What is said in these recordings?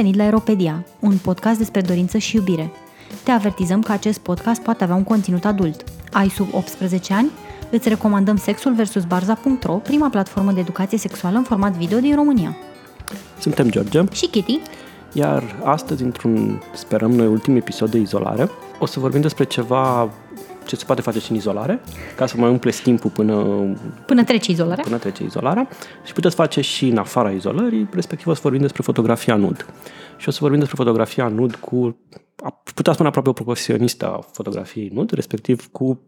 venit la Aeropedia, un podcast despre dorință și iubire. Te avertizăm că acest podcast poate avea un conținut adult. Ai sub 18 ani? Îți recomandăm Sexul vs. Barza.ro, prima platformă de educație sexuală în format video din România. Suntem George Și Kitty, iar astăzi, într-un, sperăm noi, ultim episod de izolare, o să vorbim despre ceva ce se poate face și în izolare, ca să mai umpleți timpul până, până trece izolarea. până trece izolarea și puteți face și în afara izolării, respectiv o să vorbim despre fotografia nud. Și o să vorbim despre fotografia nud cu, a putea spune aproape o profesionistă a fotografiei nud, respectiv cu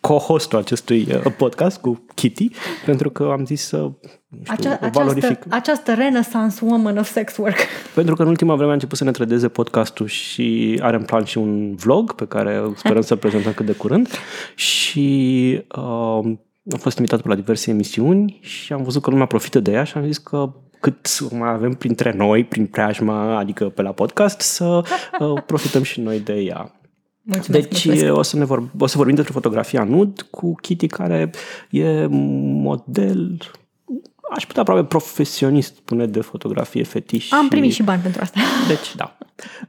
co-hostul acestui uh, podcast, cu Kitty, pentru că am zis să nu știu, Acea, o această, valorific. această renaissance woman of sex work. Pentru că în ultima vreme a început să ne trădeze podcastul și are în plan și un vlog pe care sperăm să-l prezentăm cât de curând și uh, am fost invitat pe la diverse emisiuni și am văzut că lumea profită de ea și am zis că cât mai avem printre noi, prin preajma, adică pe la podcast, să uh, profităm și noi de ea. Mulțumesc, Deci mulțumesc. o să, ne vor, o să vorbim despre fotografia nud cu Kitty care e model, aș putea aproape profesionist spune de fotografie fetiș. Am primit și bani pentru asta. Deci, da.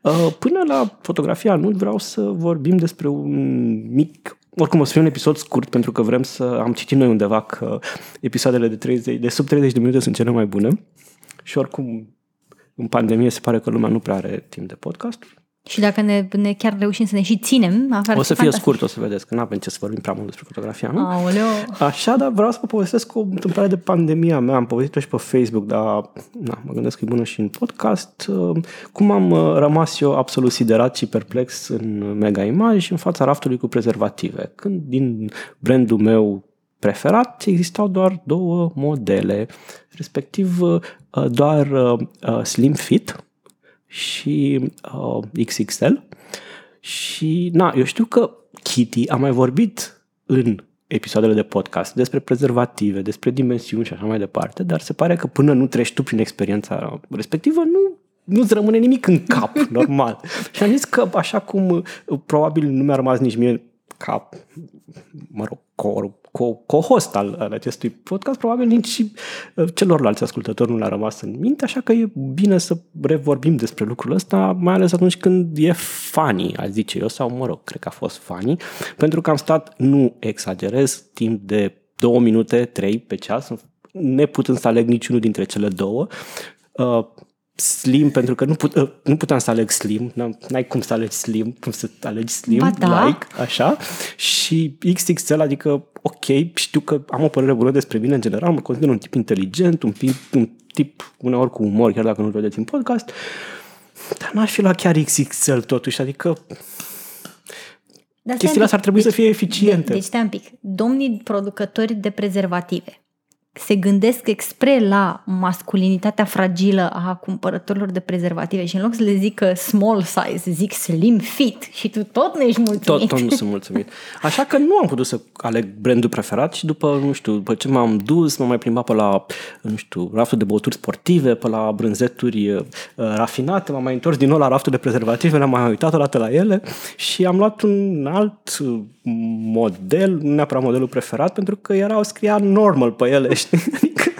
Uh, Până la fotografia nud vreau să vorbim despre un mic oricum o să fie un episod scurt pentru că vrem să am citit noi undeva că episoadele de, 30, de sub 30 de minute sunt cele mai bune și oricum în pandemie se pare că lumea nu prea are timp de podcast. Și dacă ne, ne chiar reușim să ne și ținem, afară O să fie scurt, o să vedeți că nu avem ce să vorbim prea mult despre fotografia, nu? Aoleo. Așa, dar vreau să vă povestesc o întâmplare de pandemia mea. Am povestit-o și pe Facebook, dar na, mă gândesc că e bună și în podcast. Uh, Cum am uh, rămas eu absolut siderat și perplex în Mega Image în fața raftului cu prezervative. Când din brandul meu preferat existau doar două modele, respectiv uh, doar uh, uh, Slim Fit și uh, XXL. Și, na, eu știu că Kitty a mai vorbit în episoadele de podcast despre prezervative, despre dimensiuni și așa mai departe, dar se pare că până nu treci tu prin experiența respectivă, nu nu-ți rămâne nimic în cap, normal. Și am zis că așa cum uh, probabil nu mi-a rămas nici mie ca, mă rog, co- co- co-host al, al acestui podcast, probabil nici și uh, celorlalți ascultători nu le-a rămas în minte, așa că e bine să revorbim despre lucrul ăsta, mai ales atunci când e funny, aș zice eu, sau mă rog, cred că a fost funny, pentru că am stat, nu exagerez, timp de două minute, trei pe ceas, neputând să aleg niciunul dintre cele două, uh, slim, pentru că nu, put, uh, nu puteam să aleg slim, n-am- n-ai cum să alegi slim, cum să alegi slim, Ba da. like, așa, și XXL, adică, ok, știu că am o părere bună despre mine în general, mă consider un tip inteligent, un tip, un tip uneori cu umor, chiar dacă nu-l vedeți în podcast, dar n-aș fi la chiar XXL totuși, adică Dar stai chestiile un astea ar trebui pic. să fie eficiente. De, deci stai un pic. Domnii producători de prezervative se gândesc expre la masculinitatea fragilă a cumpărătorilor de prezervative și în loc să le zică small size, zic slim fit și tu tot nu ești mulțumit. Tot, tot nu sunt mulțumit. Așa că nu am putut să aleg brandul preferat și după, nu știu, după ce m-am dus, m-am mai plimbat pe la, nu știu, raftul de băuturi sportive, pe la brânzeturi uh, rafinate, m-am mai întors din nou la raftul de prezervative, le-am mai uitat o dată la ele și am luat un alt uh, model, nu neapărat modelul preferat, pentru că erau, scria normal pe ele, știi? Adică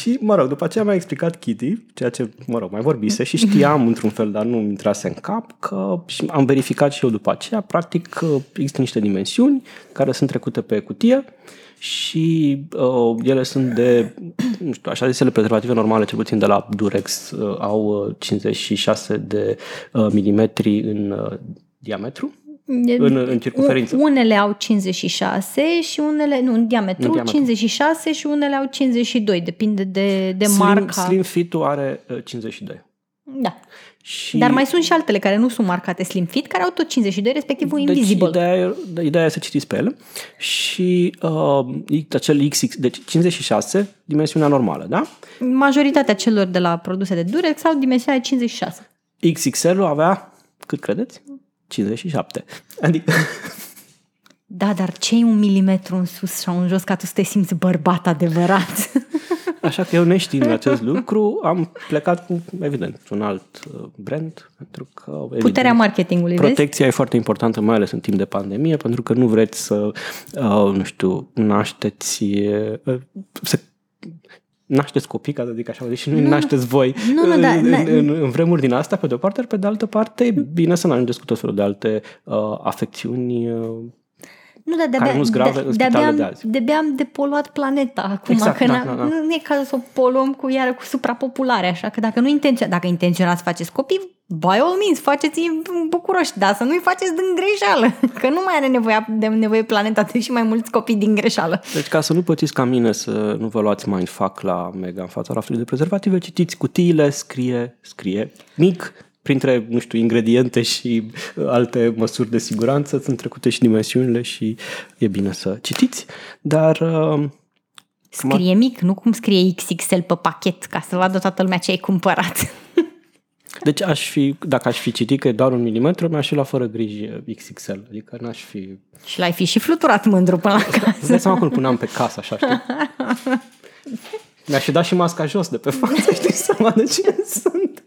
și, mă rog, după aceea mi-a explicat Kitty, ceea ce, mă rog, mai vorbise și știam într-un fel, dar nu mi intrase în cap, că și am verificat și eu după aceea, practic, că există niște dimensiuni care sunt trecute pe cutie și uh, ele sunt de, nu știu, așa zisele prezervative normale, cel puțin de la Durex, uh, au uh, 56 de uh, milimetri în uh, diametru. În- în circumferință. Unele au 56 și unele, nu, în diametru, În diametru. 56 și unele au 52, depinde de, de Slim, marca. Slim Fit-ul are uh, 52. Da. Și Dar mai sunt și altele care nu sunt marcate Slim Fit, care au tot 52, respectiv un Deci Invisible. ideea, e- de- ideea e să citiți pe ele și uh, acel XX, deci 56, dimensiunea normală, da? Majoritatea celor de la produse de Durex au dimensiunea 56. XXL-ul avea, cât credeți? 57. Adică, Da, dar ce un milimetru în sus sau în jos ca tu să te simți bărbat adevărat? așa că eu neștiind acest lucru, am plecat cu, evident, un alt uh, brand, pentru că, evident, Puterea marketingului, vezi? Protecția e foarte importantă, mai ales în timp de pandemie, pentru că nu vreți să, uh, nu știu, nașteți, uh, să nașteți copii, ca să zic așa, deși nu, nu nașteți voi. Nu, nu, da, în, da, în, în vremuri din asta, pe de o parte, pe de altă parte, e bine să nu ajungeți cu tot felul de alte uh, afecțiuni uh, nu, dar de-abia, care nu-s grave de, în de-abia, spitalele de am, azi. de-abia am depoluat planeta acum, Exact, că da, n- da, da. nu e cazul să o poluăm cu iară cu suprapopulare, așa că dacă nu intenția, dacă intenționați să faceți copii, by all means, faceți bucuroși, dar să nu-i faceți din greșeală, că nu mai are nevoie de nevoie planeta de și mai mulți copii din greșeală. Deci ca să nu pățiți ca mine să nu vă luați mindfuck la mega în fața raftului de prezervative, citiți cutiile, scrie, scrie mic, printre, nu știu, ingrediente și uh, alte măsuri de siguranță, sunt trecute și dimensiunile și e bine să citiți, dar uh, Scrie mic, nu cum scrie XXL pe pachet, ca să vadă toată lumea ce ai cumpărat. deci aș fi, dacă aș fi citit că e doar un milimetru, mi-aș fi la fără griji XXL, adică n-aș fi... și l-ai fi și fluturat mândru până la casă. Îți dai seama cum îl puneam pe casă, așa, știi? Mi-aș fi dat și masca jos de pe față, știi, să vadă cine sunt.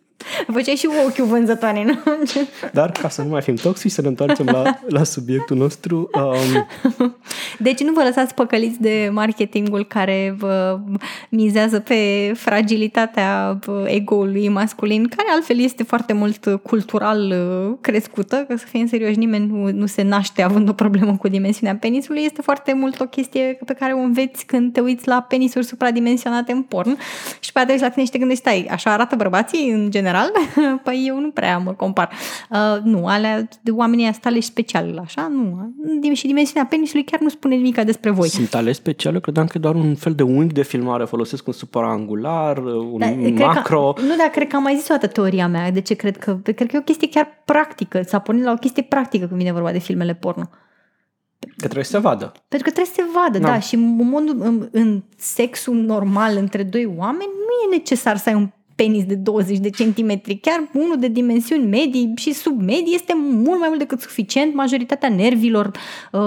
Făceai și ochiul vânzătoare, nu? Dar ca să nu mai fim toxici, să ne întoarcem la, la subiectul nostru. Um, Deci nu vă lăsați păcăliți de marketingul care vă mizează pe fragilitatea ego-ului masculin, care altfel este foarte mult cultural uh, crescută, că să fim serioși, nimeni nu, nu se naște având o problemă cu dimensiunea penisului, este foarte mult o chestie pe care o înveți când te uiți la penisuri supradimensionate în porn și pe aia te la tine și te gândești, stai, așa arată bărbații în general? Păi eu nu prea mă compar. Uh, nu, alea de oamenii asta aleși special, așa, nu. Și dimensiunea penisului chiar nu spune nimic despre voi. sunt ales speciale, credeam că e doar un fel de unghi de filmare, folosesc un supraangular, un Da, cred macro. Că, nu, dar cred că am mai zis o dată teoria mea. De ce cred că... Cred că e o chestie chiar practică. S-a pornit la o chestie practică când vine vorba de filmele porno. Că trebuie să se vadă. Pentru că trebuie să se vadă, Da. da, și în, modul, în, în sexul normal între doi oameni nu e necesar să ai un penis de 20 de centimetri, chiar unul de dimensiuni medii și sub medii este mult mai mult decât suficient. Majoritatea nervilor uh,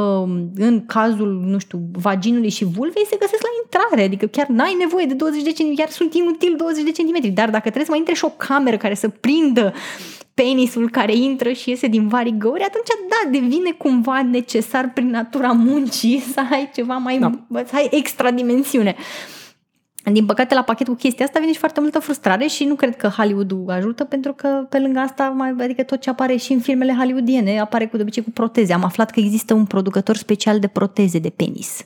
în cazul, nu știu, vaginului și vulvei se găsesc la intrare, adică chiar n-ai nevoie de 20 de centimetri, chiar sunt inutil 20 de centimetri, dar dacă trebuie să mai intre și o cameră care să prindă penisul care intră și iese din varigăuri, atunci da, devine cumva necesar prin natura muncii să ai ceva mai, Da. să ai extra dimensiune. Din păcate, la pachet cu chestia asta vine și foarte multă frustrare și nu cred că Hollywood-ul ajută, pentru că pe lângă asta, mai, adică tot ce apare și în filmele hollywoodiene, apare cu de obicei cu proteze. Am aflat că există un producător special de proteze de penis.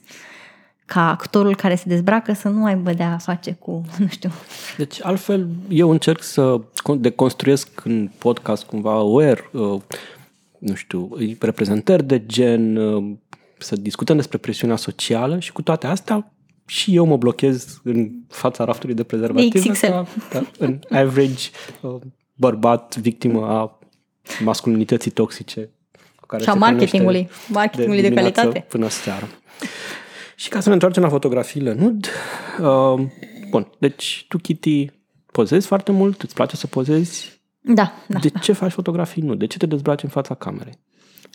Ca actorul care se dezbracă să nu aibă de a face cu, nu știu, Deci, altfel, eu încerc să con- deconstruiesc în podcast cumva aware, uh, nu știu, reprezentări de gen, uh, să discutăm despre presiunea socială și cu toate astea și eu mă blochez în fața raftului de prezervative XXL. ca, ca în average uh, bărbat victimă a masculinității toxice cu care și a se marketingului, hrănește marketingului de, de dimineață calitate. până seara. Și ca să ne întoarcem la fotografiile nud, uh, bun, deci tu, Kitty, pozezi foarte mult, îți place să pozezi. Da, da. De ce faci fotografii nud? De ce te dezbraci în fața camerei?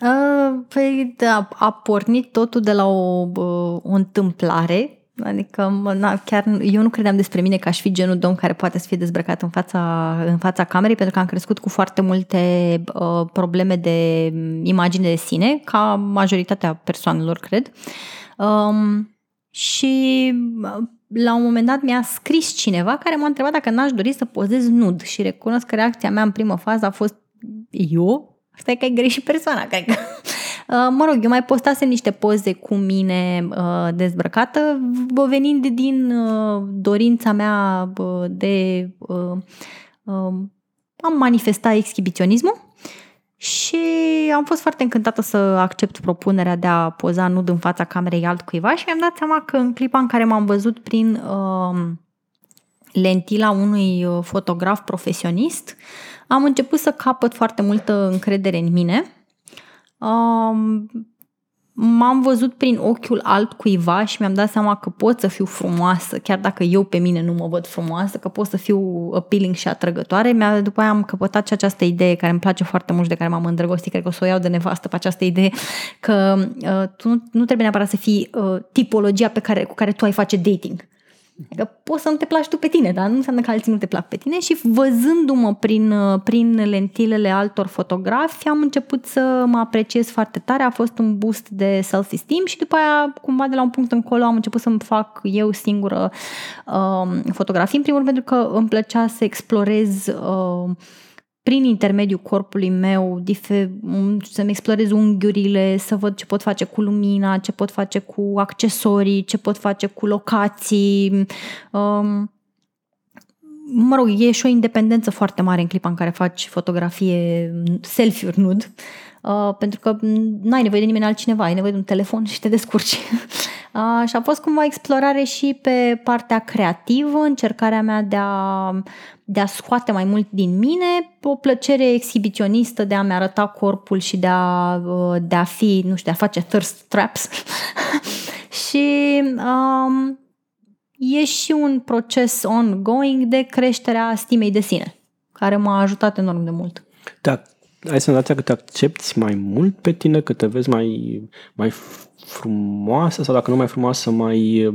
Uh, Păi da, a pornit totul de la o, uh, o întâmplare Adică mă, na, chiar eu nu credeam despre mine că aș fi genul de om care poate să fie dezbrăcat în fața, în fața camerei, pentru că am crescut cu foarte multe uh, probleme de imagine de sine, ca majoritatea persoanelor, cred. Um, și uh, la un moment dat mi-a scris cineva care m-a întrebat dacă n-aș dori să pozez nud și recunosc că reacția mea în primă fază a fost eu? Asta e că ai greșit persoana, cred că. Uh, Mă rog, eu mai postasem niște poze cu mine uh, dezbrăcată, bă, venind din uh, dorința mea uh, de uh, uh, a manifesta exhibiționismul și am fost foarte încântată să accept propunerea de a poza nud în fața camerei altcuiva și mi-am dat seama că în clipa în care m-am văzut prin uh, lentila unui uh, fotograf profesionist, am început să capăt foarte multă încredere în mine. Um, m-am văzut prin ochiul altcuiva și mi-am dat seama că pot să fiu frumoasă, chiar dacă eu pe mine nu mă văd frumoasă, că pot să fiu appealing și atrăgătoare. Mi-a, după aia am căpătat și această idee care îmi place foarte mult și de care m-am îndrăgostit, cred că o să o iau de nevastă pe această idee, că uh, tu nu, nu trebuie neapărat să fii uh, tipologia pe care, cu care tu ai face dating. Adică poți să nu te placi tu pe tine, dar nu înseamnă că alții nu te plac pe tine. Și văzându-mă prin, prin lentilele altor fotografi am început să mă apreciez foarte tare, a fost un boost de self-esteem și după aia cumva de la un punct încolo am început să-mi fac eu singură uh, fotografii, în primul rând pentru că îmi plăcea să explorez uh, prin intermediul corpului meu, să-mi explorez unghiurile, să văd ce pot face cu lumina, ce pot face cu accesorii, ce pot face cu locații. Um, mă rog, e și o independență foarte mare în clipa în care faci fotografie selfie-uri nud, uh, pentru că n-ai nevoie de nimeni altcineva, ai nevoie de un telefon și te descurci. Uh, și a fost cumva explorare și pe partea creativă, încercarea mea de a, de a scoate mai mult din mine, o plăcere exhibiționistă de a-mi arăta corpul și de a, uh, de a fi, nu știu, de a face thirst traps. și um, e și un proces ongoing de creșterea stimei de sine, care m-a ajutat enorm de mult. Da, ai senzația că te accepti mai mult pe tine, că te vezi mai, mai frumoasă sau dacă nu mai frumoasă, mai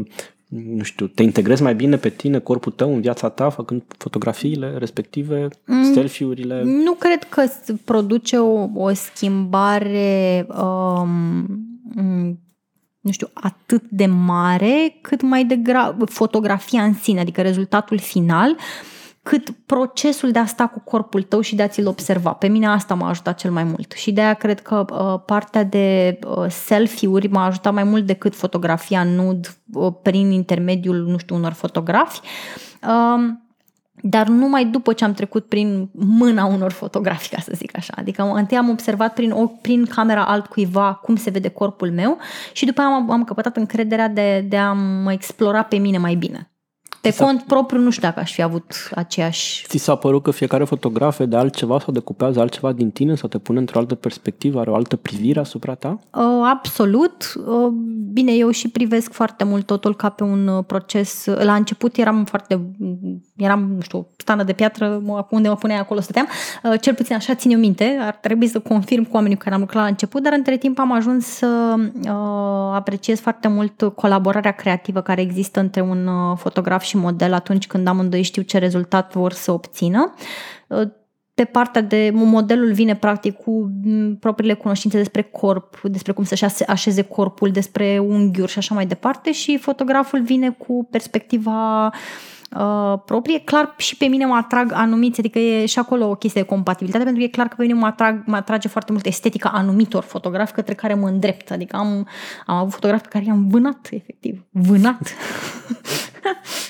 nu știu, te integrezi mai bine pe tine, corpul tău, în viața ta, făcând fotografiile respective, mm, selfie-urile? Nu cred că produce o, o schimbare um, nu știu, atât de mare, cât mai degrabă fotografia în sine, adică rezultatul final, cât procesul de a sta cu corpul tău și de a ți-l observa. Pe mine asta m-a ajutat cel mai mult și de aia cred că uh, partea de uh, selfie-uri m-a ajutat mai mult decât fotografia nud uh, prin intermediul, nu știu, unor fotografi. Uh, dar numai după ce am trecut prin mâna unor fotografi, ca să zic așa. Adică întâi am observat prin, o, prin camera altcuiva cum se vede corpul meu și după aia am, am căpătat încrederea de, de a mă explora pe mine mai bine. Pe cont propriu nu știu dacă aș fi avut aceeași... Ți s-a părut că fiecare fotograf de altceva sau decupează altceva din tine sau te pune într-o altă perspectivă, are o altă privire asupra ta? Uh, absolut. Uh, bine, eu și privesc foarte mult totul ca pe un uh, proces. La început eram foarte... Eram, nu știu, stană de piatră, unde mă puneai acolo stăteam. Uh, cel puțin așa țin eu minte. Ar trebui să confirm cu oamenii cu care am lucrat la început, dar între timp am ajuns să uh, apreciez foarte mult colaborarea creativă care există între un uh, fotograf și model atunci când amândoi știu ce rezultat vor să obțină. Pe partea de modelul vine practic cu propriile cunoștințe despre corp, despre cum să-și așeze corpul, despre unghiuri și așa mai departe și fotograful vine cu perspectiva uh, proprie. Clar și pe mine mă atrag anumiți, adică e și acolo o chestie de compatibilitate, pentru că e clar că pe mine mă, atrag, mă atrage foarte mult estetica anumitor fotografi către care mă îndrept. Adică am, am avut fotografi pe care i-am vânat, efectiv. Vânat.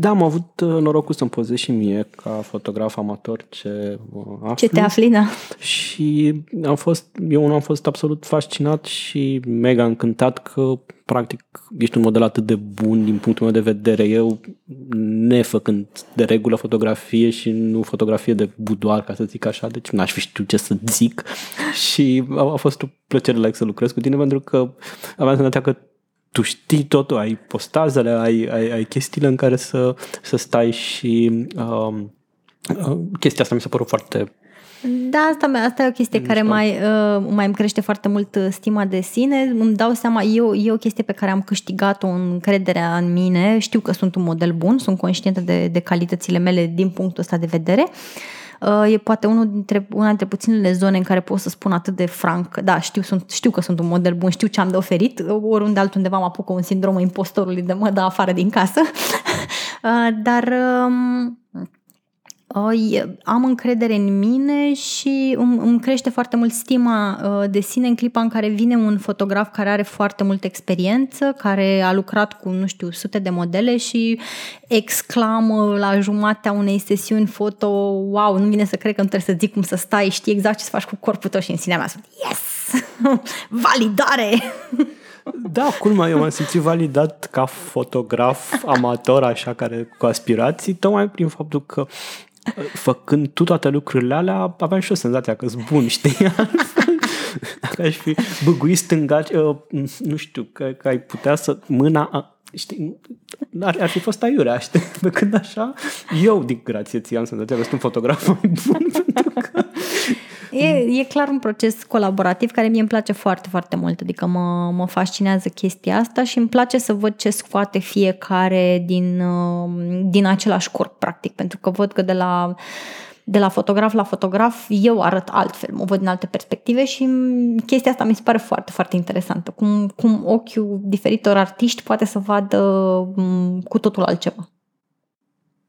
Da, am avut uh, norocul să-mi pozez și mie ca fotograf amator ce aflu. Ce te afli, da. Și am fost, eu am fost absolut fascinat și mega încântat că practic ești un model atât de bun din punctul meu de vedere. Eu, nefăcând de regulă fotografie și nu fotografie de budoar, ca să zic așa, deci n-aș fi știut ce să zic și a, a fost o plăcere like să lucrez cu tine pentru că aveam senzația că tu știi totul, ai postazele, ai, ai, ai chestiile în care să, să stai și um, uh, chestia asta mi s-a părut foarte da, asta, asta e o chestie care mai, uh, mai îmi crește foarte mult uh, stima de sine. Îmi dau seama, e o, e o chestie pe care am câștigat-o în încrederea în mine. Știu că sunt un model bun, sunt conștientă de, de calitățile mele din punctul ăsta de vedere. Uh, Uh, e poate unul dintre, una dintre puținele zone în care pot să spun atât de franc, da, știu, sunt, știu că sunt un model bun, știu ce am de oferit, oriunde altundeva mă apucă un sindrom impostorului de mă da afară din casă, uh, dar um, am încredere în mine și îmi, îmi crește foarte mult stima uh, de sine în clipa în care vine un fotograf care are foarte multă experiență, care a lucrat cu, nu știu, sute de modele și exclamă la jumatea unei sesiuni foto, wow, nu vine să cred că nu trebuie să zic cum să stai, știi exact ce să faci cu corpul tău și în sinea mea sunt, yes, validare! Da, culmea, eu m-am simțit validat ca fotograf amator, așa, care cu aspirații, tocmai prin faptul că făcând tu toate lucrurile alea, aveam și o senzația că sunt bun, știi? Dacă aș fi băguit stânga, uh, nu știu, că, că ai putea să mâna știi, ar, ar fi fost aiurea, știi? Pe când așa, eu, din grație, ți am senzația că sunt un fotograf mai bun, pentru că e, e clar un proces colaborativ care mie îmi place foarte, foarte mult. Adică mă, mă fascinează chestia asta și îmi place să văd ce scoate fiecare din, uh, din același corp, practic. Pentru că văd că de la de la fotograf la fotograf, eu arăt altfel, mă văd din alte perspective și chestia asta mi se pare foarte, foarte interesantă. Cum, cum ochiul diferitor artiști poate să vadă cu totul altceva.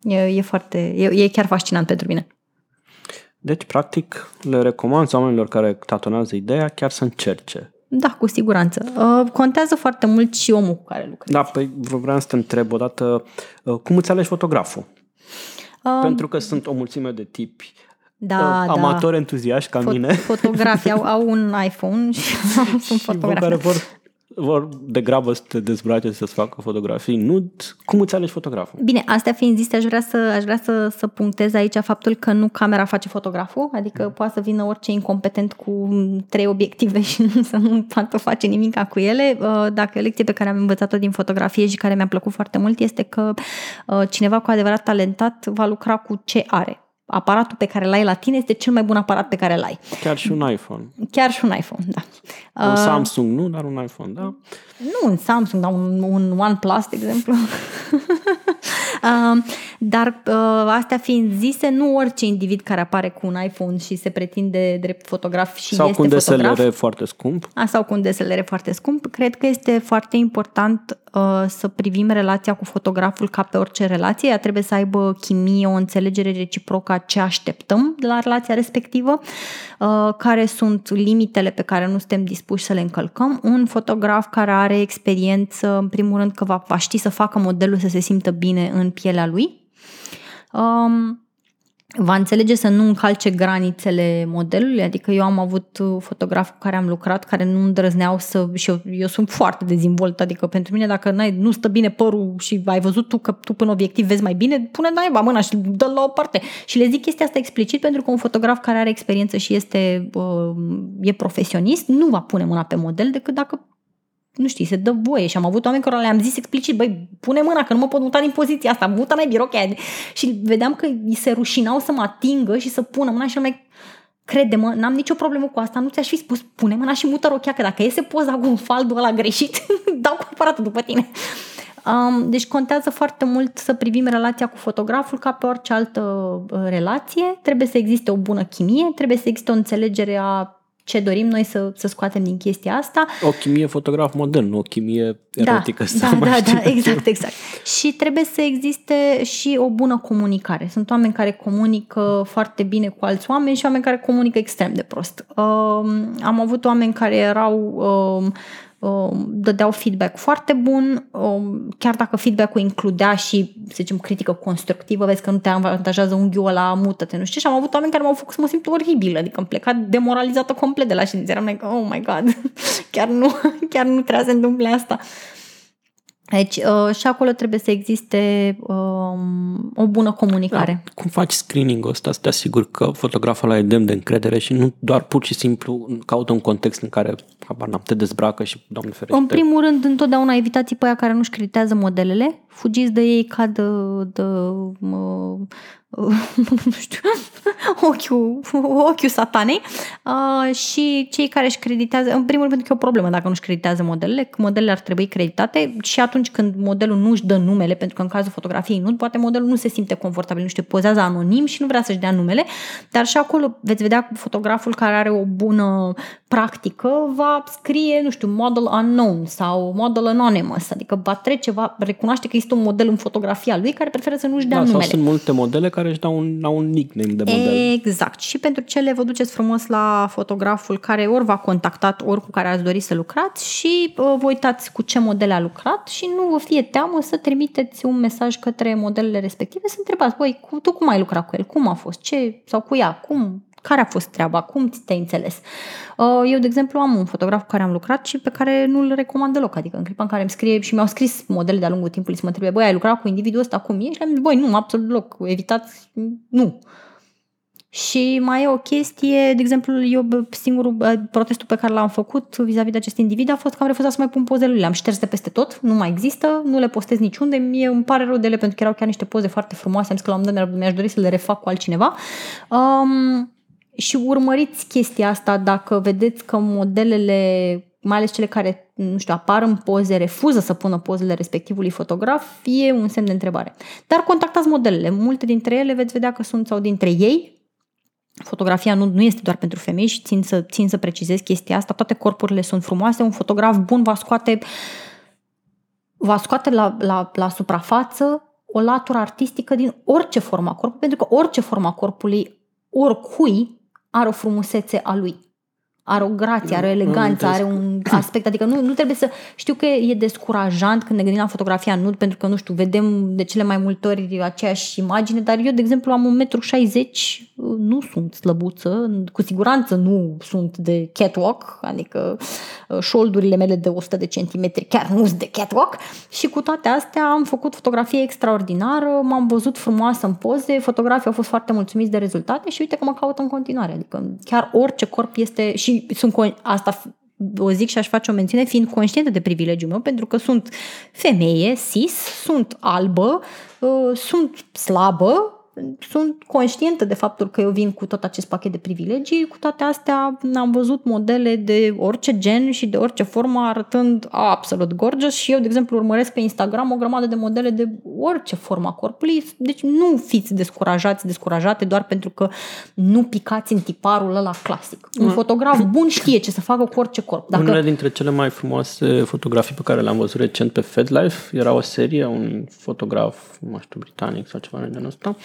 E, e foarte, e, e chiar fascinant pentru mine. Deci, practic, le recomand oamenilor care tatonează ideea chiar să încerce. Da, cu siguranță. Uh, contează foarte mult și omul cu care lucrezi. Da, păi vreau să te întreb odată, uh, cum îți alegi fotograful? Um, Pentru că sunt o mulțime de tipi da, uh, amatori da. entuziaști ca Fot- mine. Fotografii au, au un iPhone și sunt fotografi. care vor vor degrabă să te dezbrace să-ți facă fotografii nud. Cum îți alegi fotograful? Bine, astea fiind zise, aș vrea, să, aș vrea să, să punctez aici faptul că nu camera face fotograful, adică mm. poate să vină orice incompetent cu trei obiective și să nu poată face nimic cu ele. Uh, dacă o lecție pe care am învățat-o din fotografie și care mi-a plăcut foarte mult este că uh, cineva cu adevărat talentat va lucra cu ce are aparatul pe care l-ai la tine este cel mai bun aparat pe care l-ai. Chiar și un iPhone. Chiar și un iPhone, da. Un uh, Samsung, nu, dar un iPhone, da? Nu un Samsung, dar un, un OnePlus, de exemplu. uh, dar uh, astea fiind zise, nu orice individ care apare cu un iPhone și se pretinde drept fotograf și sau este cu un DSLR fotograf, foarte scump. A, sau cu un DSLR foarte scump, cred că este foarte important uh, să privim relația cu fotograful ca pe orice relație. Ea trebuie să aibă chimie, o înțelegere reciprocă a ce așteptăm de la relația respectivă, uh, care sunt limitele pe care nu suntem dispuși să le încălcăm. Un fotograf care are experiență, în primul rând că va, va ști să facă modelul să se simtă bine în pielea lui. Um, va înțelege să nu încalce granițele modelului, adică eu am avut fotografi cu care am lucrat care nu îndrăzneau să, și eu, eu sunt foarte dezvolt, adică pentru mine dacă n-ai, nu stă bine părul și ai văzut tu că tu până obiectiv vezi mai bine, pune naiba mâna și dă la o parte. Și le zic chestia asta explicit pentru că un fotograf care are experiență și este uh, e profesionist nu va pune mâna pe model decât dacă nu știu, se dă voie și am avut oameni care le-am zis explicit, băi, pune mâna că nu mă pot muta din poziția asta, mută mai birochea. Și vedeam că îi se rușinau să mă atingă și să pună mâna și am mai crede-mă, n-am nicio problemă cu asta, nu ți-aș fi spus, pune mâna și mută rochea, că dacă iese poza cu un faldul ăla greșit, dau cu aparatul după tine. Um, deci contează foarte mult să privim relația cu fotograful ca pe orice altă uh, relație. Trebuie să existe o bună chimie, trebuie să existe o înțelegere a ce dorim noi să, să scoatem din chestia asta. O chimie fotograf modern, nu o chimie erotică. Da, da, da, da, exact, exact. și trebuie să existe și o bună comunicare. Sunt oameni care comunică foarte bine cu alți oameni și oameni care comunică extrem de prost. Uh, am avut oameni care erau uh, Um, dădeau feedback foarte bun, um, chiar dacă feedback-ul includea și, să zicem, critică constructivă, vezi că nu te avantajează unghiul ăla, mută-te, nu știu, și am avut oameni care m-au făcut să mă simt oribil, adică am plecat demoralizată complet de la ședință, eram like, oh my god, chiar nu, chiar nu trebuie să întâmple asta. Deci uh, și acolo trebuie să existe um, o bună comunicare. Da. Cum faci screening-ul ăsta să te asiguri că fotograful ăla e demn de încredere și nu doar pur și simplu caută un context în care habar n-am, te dezbracă și, doamne ferește. În primul rând, întotdeauna evitați pe aia care nu-și creditează modelele, fugiți de ei ca de, de uh, nu știu, ochiul, ochiul satanei. Uh, și cei care își creditează, în primul rând pentru că e o problemă dacă nu își creditează modelele, că modelele ar trebui creditate și atunci când modelul nu își dă numele, pentru că în cazul fotografiei nu, poate modelul nu se simte confortabil, nu știu, pozează anonim și nu vrea să-și dea numele, dar și acolo veți vedea fotograful care are o bună practică va scrie, nu știu, model unknown sau model anonymous, adică va trece, va recunoaște că este un model în fotografia lui care preferă să nu-și dea da, numele. Sau sunt multe modele care își dau un, au un nickname de model. Exact. Și pentru cele vă duceți frumos la fotograful care ori v-a contactat, ori cu care ați dori să lucrați și uh, vă uitați cu ce modele a lucrat și nu vă fie teamă să trimiteți un mesaj către modelele respective să întrebați, băi, tu cum ai lucrat cu el? Cum a fost? Ce? Sau cu ea? Cum? Care a fost treaba? Cum te-ai înțeles? Uh, eu, de exemplu, am un fotograf cu care am lucrat și pe care nu-l recomand deloc. Adică în clipa în care îmi scrie și mi-au scris modele de-a lungul timpului să mă întrebe, băi, ai lucrat cu individul ăsta cum e? Și le-am zis, băi, nu, absolut deloc. Evitați, nu. Și mai e o chestie, de exemplu, eu singurul protestul pe care l-am făcut vis-a-vis de acest individ a fost că am refuzat să mai pun pozele lui. Le-am șters de peste tot, nu mai există, nu le postez niciunde. Mie îmi pare rău de ele pentru că erau chiar niște poze foarte frumoase. Am zis că la un moment dat mi-aș dori să le refac cu altcineva. Um, și urmăriți chestia asta dacă vedeți că modelele, mai ales cele care, nu știu, apar în poze, refuză să pună pozele respectivului fotograf, e un semn de întrebare. Dar contactați modelele. Multe dintre ele veți vedea că sunt sau dintre ei, Fotografia nu, nu este doar pentru femei și țin să, țin să precizez chestia asta. Toate corpurile sunt frumoase. Un fotograf bun va scoate, va scoate la, la, la suprafață o latură artistică din orice formă a corpului, pentru că orice formă a corpului, oricui, are o frumusețe a lui are o grație, are o eleganță, are un aspect, adică nu, nu trebuie să... Știu că e descurajant când ne gândim la fotografia nud, pentru că, nu știu, vedem de cele mai multe ori aceeași imagine, dar eu, de exemplu, am 1,60 m, nu sunt slăbuță, cu siguranță nu sunt de catwalk, adică uh, șoldurile mele de 100 de centimetri chiar nu sunt de catwalk. Și cu toate astea am făcut fotografie extraordinară, m-am văzut frumoasă în poze, fotografii au fost foarte mulțumiți de rezultate și uite că mă caut în continuare, adică chiar orice corp este și sunt, asta o zic și aș face o mențiune fiind conștientă de privilegiul meu, pentru că sunt femeie, cis, sunt albă, uh, sunt slabă, sunt conștientă de faptul că eu vin cu tot acest pachet de privilegii, cu toate astea am văzut modele de orice gen și de orice formă arătând absolut gorgeous și eu, de exemplu, urmăresc pe Instagram o grămadă de modele de orice formă a corpului, deci nu fiți descurajați, descurajate doar pentru că nu picați în tiparul ăla clasic. Un mm. fotograf bun știe ce să facă cu orice corp. Dacă... Unele dintre cele mai frumoase fotografii pe care le-am văzut recent pe FedLife era o serie, un fotograf, nu știu, britanic sau ceva de genul ăsta,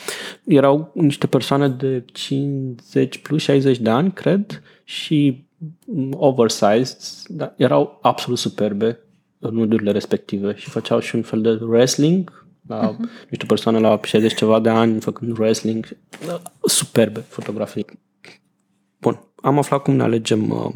erau niște persoane de 50 plus 60 de ani, cred, și oversized, dar erau absolut superbe nudurile respective și făceau și un fel de wrestling la uh-huh. niște persoane la 60 ceva de ani făcând wrestling. Superbe fotografii. Bun, am aflat cum ne alegem uh,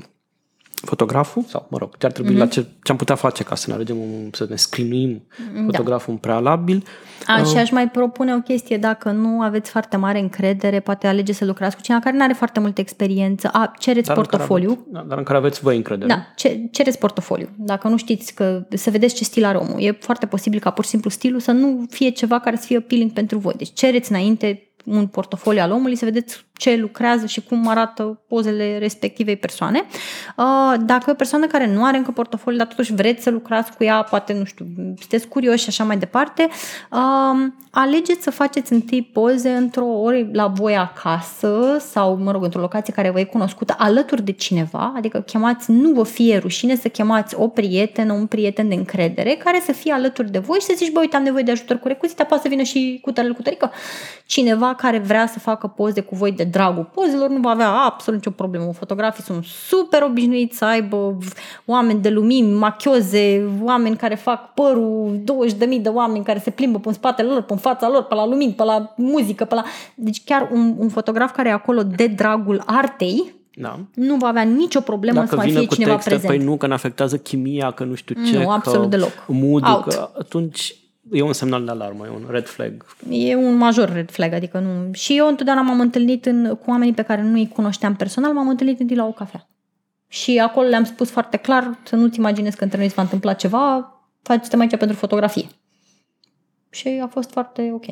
fotograful sau, mă rog, ce ar trebui mm-hmm. la ce, ce am putea face ca să ne alegem, un, să ne scrinuim da. fotograful în prealabil. A, uh, și aș mai propune o chestie, dacă nu aveți foarte mare încredere, poate alege să lucrați cu cineva care nu are foarte multă experiență. A, cereți dar portofoliu. În aveți, da, dar în care aveți voi încredere. Da, ce, cereți portofoliu. Dacă nu știți că, să vedeți ce stil are omul. E foarte posibil ca pur și simplu stilul să nu fie ceva care să fie appealing pentru voi. Deci cereți înainte un portofoliu al omului, să vedeți ce lucrează și cum arată pozele respectivei persoane. Uh, dacă e o persoană care nu are încă portofoliu, dar totuși vreți să lucrați cu ea, poate, nu știu, sunteți curioși și așa mai departe, uh, alegeți să faceți întâi poze într-o ori la voi acasă sau, mă rog, într-o locație care vă e cunoscută, alături de cineva, adică chemați, nu vă fie rușine să chemați o prietenă, un prieten de încredere care să fie alături de voi și să zici, bă, uite, am nevoie de ajutor cu recuzita, poate să vină și cu tărele cu tărică. Cineva care vrea să facă poze cu voi de dragul pozelor, nu va avea absolut nicio problemă. Fotografii sunt super obișnuiți să aibă oameni de lumini, machioze, oameni care fac părul, 20.000 de oameni care se plimbă pe spatele lor, pe fața lor, pe la lumini, pe la muzică, pe la... Deci chiar un, un fotograf care e acolo de dragul artei, da. nu va avea nicio problemă Dacă să mai fie cu cineva texte, prezent. Păi nu, că ne afectează chimia, că nu știu ce, nu, absolut că deloc. mood că atunci e un semnal de alarmă, e un red flag. E un major red flag, adică nu... Și eu întotdeauna m-am întâlnit în, cu oamenii pe care nu-i cunoșteam personal, m-am întâlnit întâi la o cafea. Și acolo le-am spus foarte clar să nu-ți imaginezi că între noi se va întâmpla ceva, faceți aici pentru fotografie. Și a fost foarte ok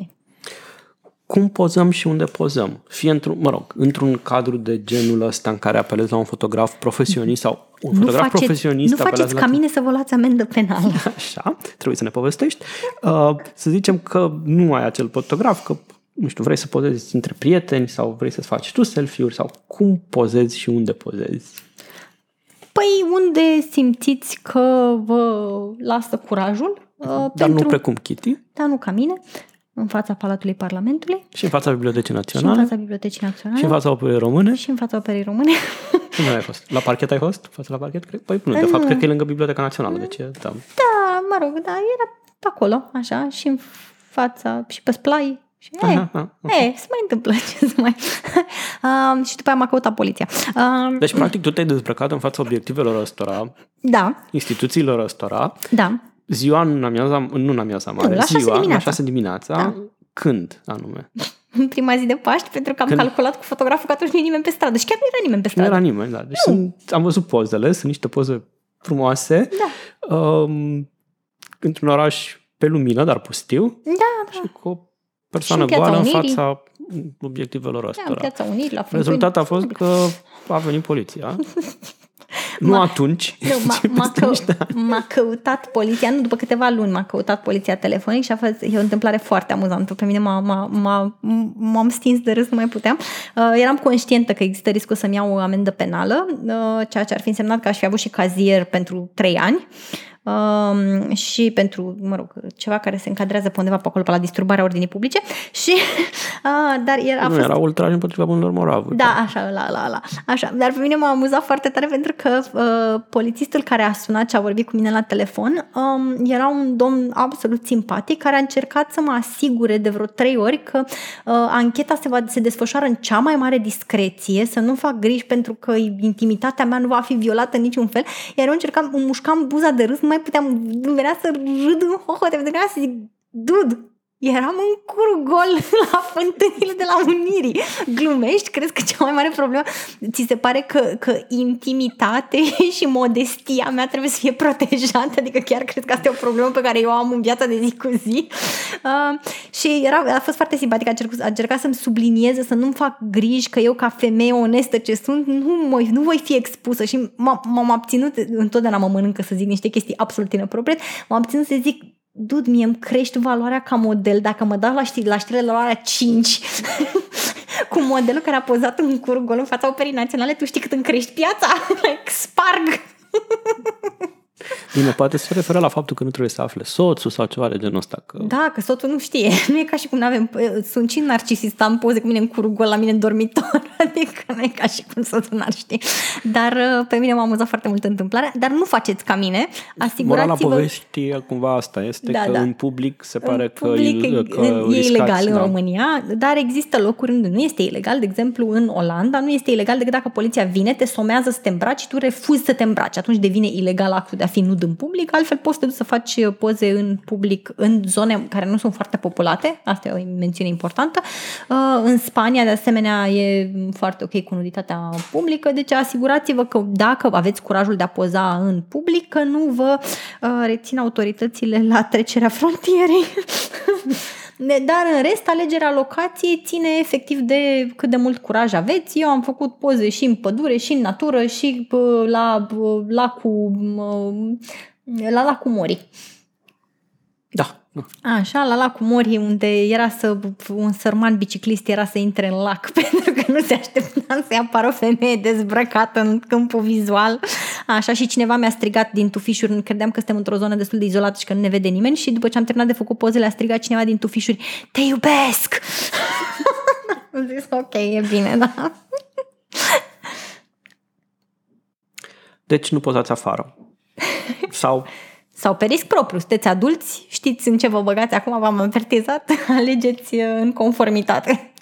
cum pozăm și unde pozăm. Fie într-un, mă rog, într-un cadru de genul ăsta în care apelezi la un fotograf profesionist sau un nu fotograf faceți, profesionist. Nu faceți ca la... mine să vă luați amendă penală. Așa, trebuie să ne povestești. Uh, să zicem că nu ai acel fotograf, că nu știu, vrei să pozezi între prieteni sau vrei să faci tu selfie-uri sau cum pozezi și unde pozezi? Păi unde simțiți că vă lasă curajul. Uh, Dar pentru... nu precum Kitty. Dar nu ca mine în fața Palatului Parlamentului. Și în fața Bibliotecii Naționale. Și în fața Bibliotecii Naționale. Și în fața Operei Române. Și în fața Operei Române. Unde ai fost? La parchet ai fost? Fața la parchet? Cred? Păi nu, de fapt, cred că e lângă Biblioteca Națională. Deci, da. da, mă rog, da, era pe acolo, așa, și în fața, și pe splai. Și, aha, e, aha, aha. e, se mai întâmplă ce să mai... uh, și după aia m-a căutat poliția. Uh, deci, practic, tu te-ai dezbrăcat în fața obiectivelor ăstora, da. instituțiilor ăstora, da ziua în amiaza, nu în amiaza mare, nu, la ziua, dimineața. la 6 dimineața, da. când anume? În prima zi de Paști, pentru că am când... calculat cu fotograful că atunci nu e nimeni pe stradă. Și chiar nu era nimeni pe stradă. Nu era nimeni, da. Deci sunt, am văzut pozele, sunt niște poze frumoase. Da. Um, într-un oraș pe lumină, dar pustiu. Da, da. Și cu o persoană goală în fața obiectivelor Da, în ăstora. Piața Unirii, la Fântâni. Rezultatul a fost că a venit poliția. nu atunci, Nu, m-a, ci m-a, peste că, niște ani. m-a căutat poliția, nu, după câteva luni m-a căutat poliția telefonic și a fost e o întâmplare foarte amuzantă. Pe mine m-a, m-a, m-a, m-am stins de râs, nu mai puteam. Uh, eram conștientă că există riscul să-mi iau o amendă penală, uh, ceea ce ar fi însemnat că aș fi avut și cazier pentru trei ani. Um, și pentru, mă rog, ceva care se încadrează pe undeva pe acolo, pe la disturbarea ordinii publice. Și, uh, dar era, a Nu, fost era ultraj împotriva bunilor moravuri. da, așa, la, la, la. Așa. Dar pe mine m-a amuzat foarte tare pentru că uh, polițistul care a sunat și a vorbit cu mine la telefon um, era un domn absolut simpatic care a încercat să mă asigure de vreo trei ori că uh, ancheta se, va, se desfășoară în cea mai mare discreție, să nu fac griji pentru că intimitatea mea nu va fi violată în niciun fel. Iar eu încercam, îmi mușcam buza de râs, nu mai puteam, îmi venea să râd în hohote, pentru că era să zic, dude, Eram în curul gol la fântânile de la Unirii. Glumești? Crezi că cea mai mare problemă ți se pare că, că intimitate și modestia mea trebuie să fie protejată? Adică chiar cred că asta e o problemă pe care eu o am în viața de zi cu zi. Uh, și era, a fost foarte simpatic, a încercat, a încercat să-mi sublinieze, să nu-mi fac griji că eu ca femeie onestă ce sunt, nu, mă, nu voi fi expusă și m- m-am abținut, întotdeauna mă mănâncă să zic niște chestii absolut inappropriate, m-am abținut să zic Dud, mie îmi crești valoarea ca model dacă mă dau la, știri, la știrile la ora 5 cu modelul care a pozat în cur gol în fața operii naționale, tu știi cât îmi crești piața? Sparg! Bine, poate se referă la faptul că nu trebuie să afle soțul sau ceva de genul ăsta. Că... Da, că soțul nu știe. Nu e ca și cum avem Sunt și narcisist, am poze cu mine în curul gol la mine în dormitor. Adică nu e ca și cum soțul n-ar ști. Dar uh, pe mine m-a amuzat foarte mult întâmplarea. Dar nu faceți ca mine. Asigurați-vă... Morala poveștii cumva asta este Da, că da. în public se pare în că, public il, că e riscați, ilegal în da. România, dar există locuri unde nu este ilegal. De exemplu, în Olanda nu este ilegal decât dacă poliția vine, te somează să te îmbraci și tu refuzi să te îmbraci. Atunci devine ilegal actul de a fi nud în public, altfel poți să te duci să faci uh, poze în public în zone care nu sunt foarte populate. Asta e o mențiune importantă. Uh, În Spania, de asemenea, e foarte ok cu nuditatea publică, deci asigurați-vă că dacă aveți curajul de a poza în public, că nu vă uh, rețin autoritățile la trecerea frontierei. Ne- Dar în rest, alegerea locației ține efectiv de cât de mult curaj aveți. Eu am făcut poze și în pădure, și în natură, și pă, la pă, lacul, mă, la lacul Mori. Da, da. Așa, la lacul Mori, unde era să, un sărman biciclist era să intre în lac, pentru că nu se aștepta să apară o femeie dezbrăcată în câmpul vizual. Așa, și cineva mi-a strigat din tufișuri, credeam că suntem într-o zonă destul de izolată și că nu ne vede nimeni și după ce am terminat de făcut pozele, a strigat cineva din tufișuri, te iubesc! am zis, ok, e bine, da. Deci nu pozați afară. Sau Sau pe risc propriu, sunteți adulți, știți în ce vă băgați acum, v-am avertizat, alegeți uh, în conformitate.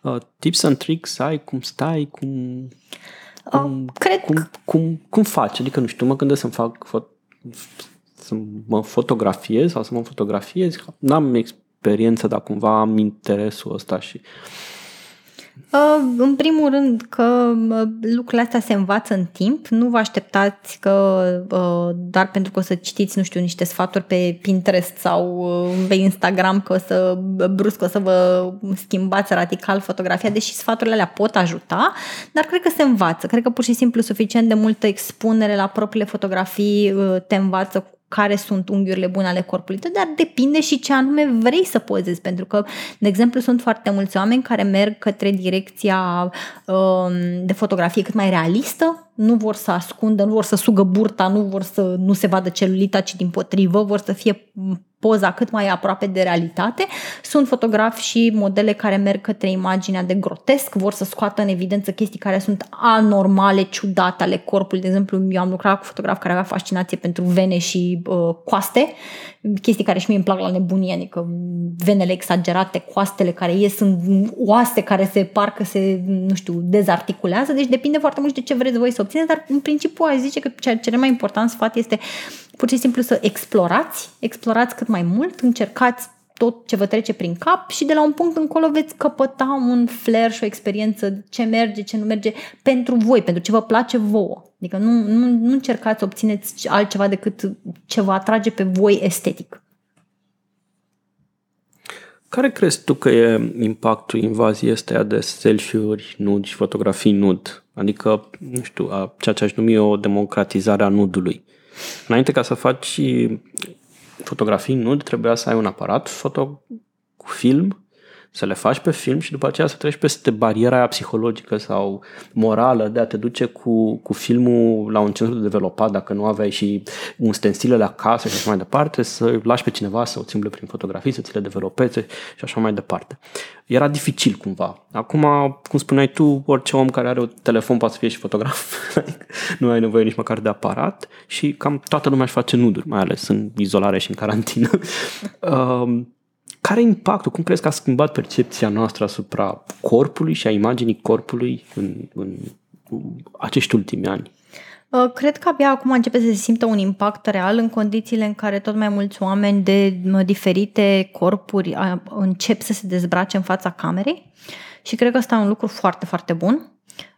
uh, tips and tricks ai, cum stai, cum, Uh, cred cum, cum, cum faci. Adică, nu știu, mă gândesc să-mi fac fo- să mă fotografiez sau să mă fotografiez. N-am experiență, dar cumva am interesul ăsta și Uh, În primul rând că uh, lucrurile astea se învață în timp. Nu vă așteptați că uh, doar pentru că o să citiți, nu știu, niște sfaturi pe Pinterest sau uh, pe Instagram că o să brusc o să vă schimbați radical fotografia, deși sfaturile alea pot ajuta, dar cred că se învață. Cred că pur și simplu suficient de multă expunere la propriile fotografii uh, te învață care sunt unghiurile bune ale corpului tău, dar depinde și ce anume vrei să pozezi, pentru că, de exemplu, sunt foarte mulți oameni care merg către direcția um, de fotografie cât mai realistă, nu vor să ascundă, nu vor să sugă burta, nu vor să nu se vadă celulita, ci din potrivă, vor să fie poza cât mai aproape de realitate. Sunt fotografi și modele care merg către imaginea de grotesc, vor să scoată în evidență chestii care sunt anormale, ciudate ale corpului. De exemplu, eu am lucrat cu fotograf care avea fascinație pentru vene și uh, coaste, chestii care și mie îmi plac la nebunie, adică venele exagerate, coastele care ies în oase care se parcă se, nu știu, dezarticulează, deci depinde foarte mult de ce vreți voi să obțineți, dar în principiu aș zice că ceea cel mai important sfat este pur și simplu să explorați, explorați cât mai mult, încercați tot ce vă trece prin cap și de la un punct încolo veți căpăta un flair și o experiență ce merge, ce nu merge pentru voi, pentru ce vă place vouă. Adică nu, nu, nu încercați să obțineți altceva decât ce vă atrage pe voi estetic. Care crezi tu că e impactul invaziei astea de selfie-uri nud și fotografii nud? Adică, nu știu, a, ceea ce aș numi o democratizare a nudului. Înainte ca să faci fotografii nud, trebuia să ai un aparat foto cu film să le faci pe film și după aceea să treci peste bariera aia psihologică sau morală de a te duce cu, cu filmul la un centru de developat dacă nu aveai și un stensile la casă și așa mai departe, să lași pe cineva să o țimble prin fotografii, să ți le developeze și așa mai departe. Era dificil cumva. Acum, cum spuneai tu, orice om care are un telefon poate să fie și fotograf. nu ai nevoie nici măcar de aparat și cam toată lumea își face nuduri, mai ales în izolare și în carantină. um, care e impactul? Cum crezi că a schimbat percepția noastră asupra corpului și a imaginii corpului în, în acești ultimi ani? Uh, cred că abia acum începe să se simtă un impact real în condițiile în care tot mai mulți oameni de diferite corpuri încep să se dezbrace în fața camerei și cred că asta e un lucru foarte, foarte bun.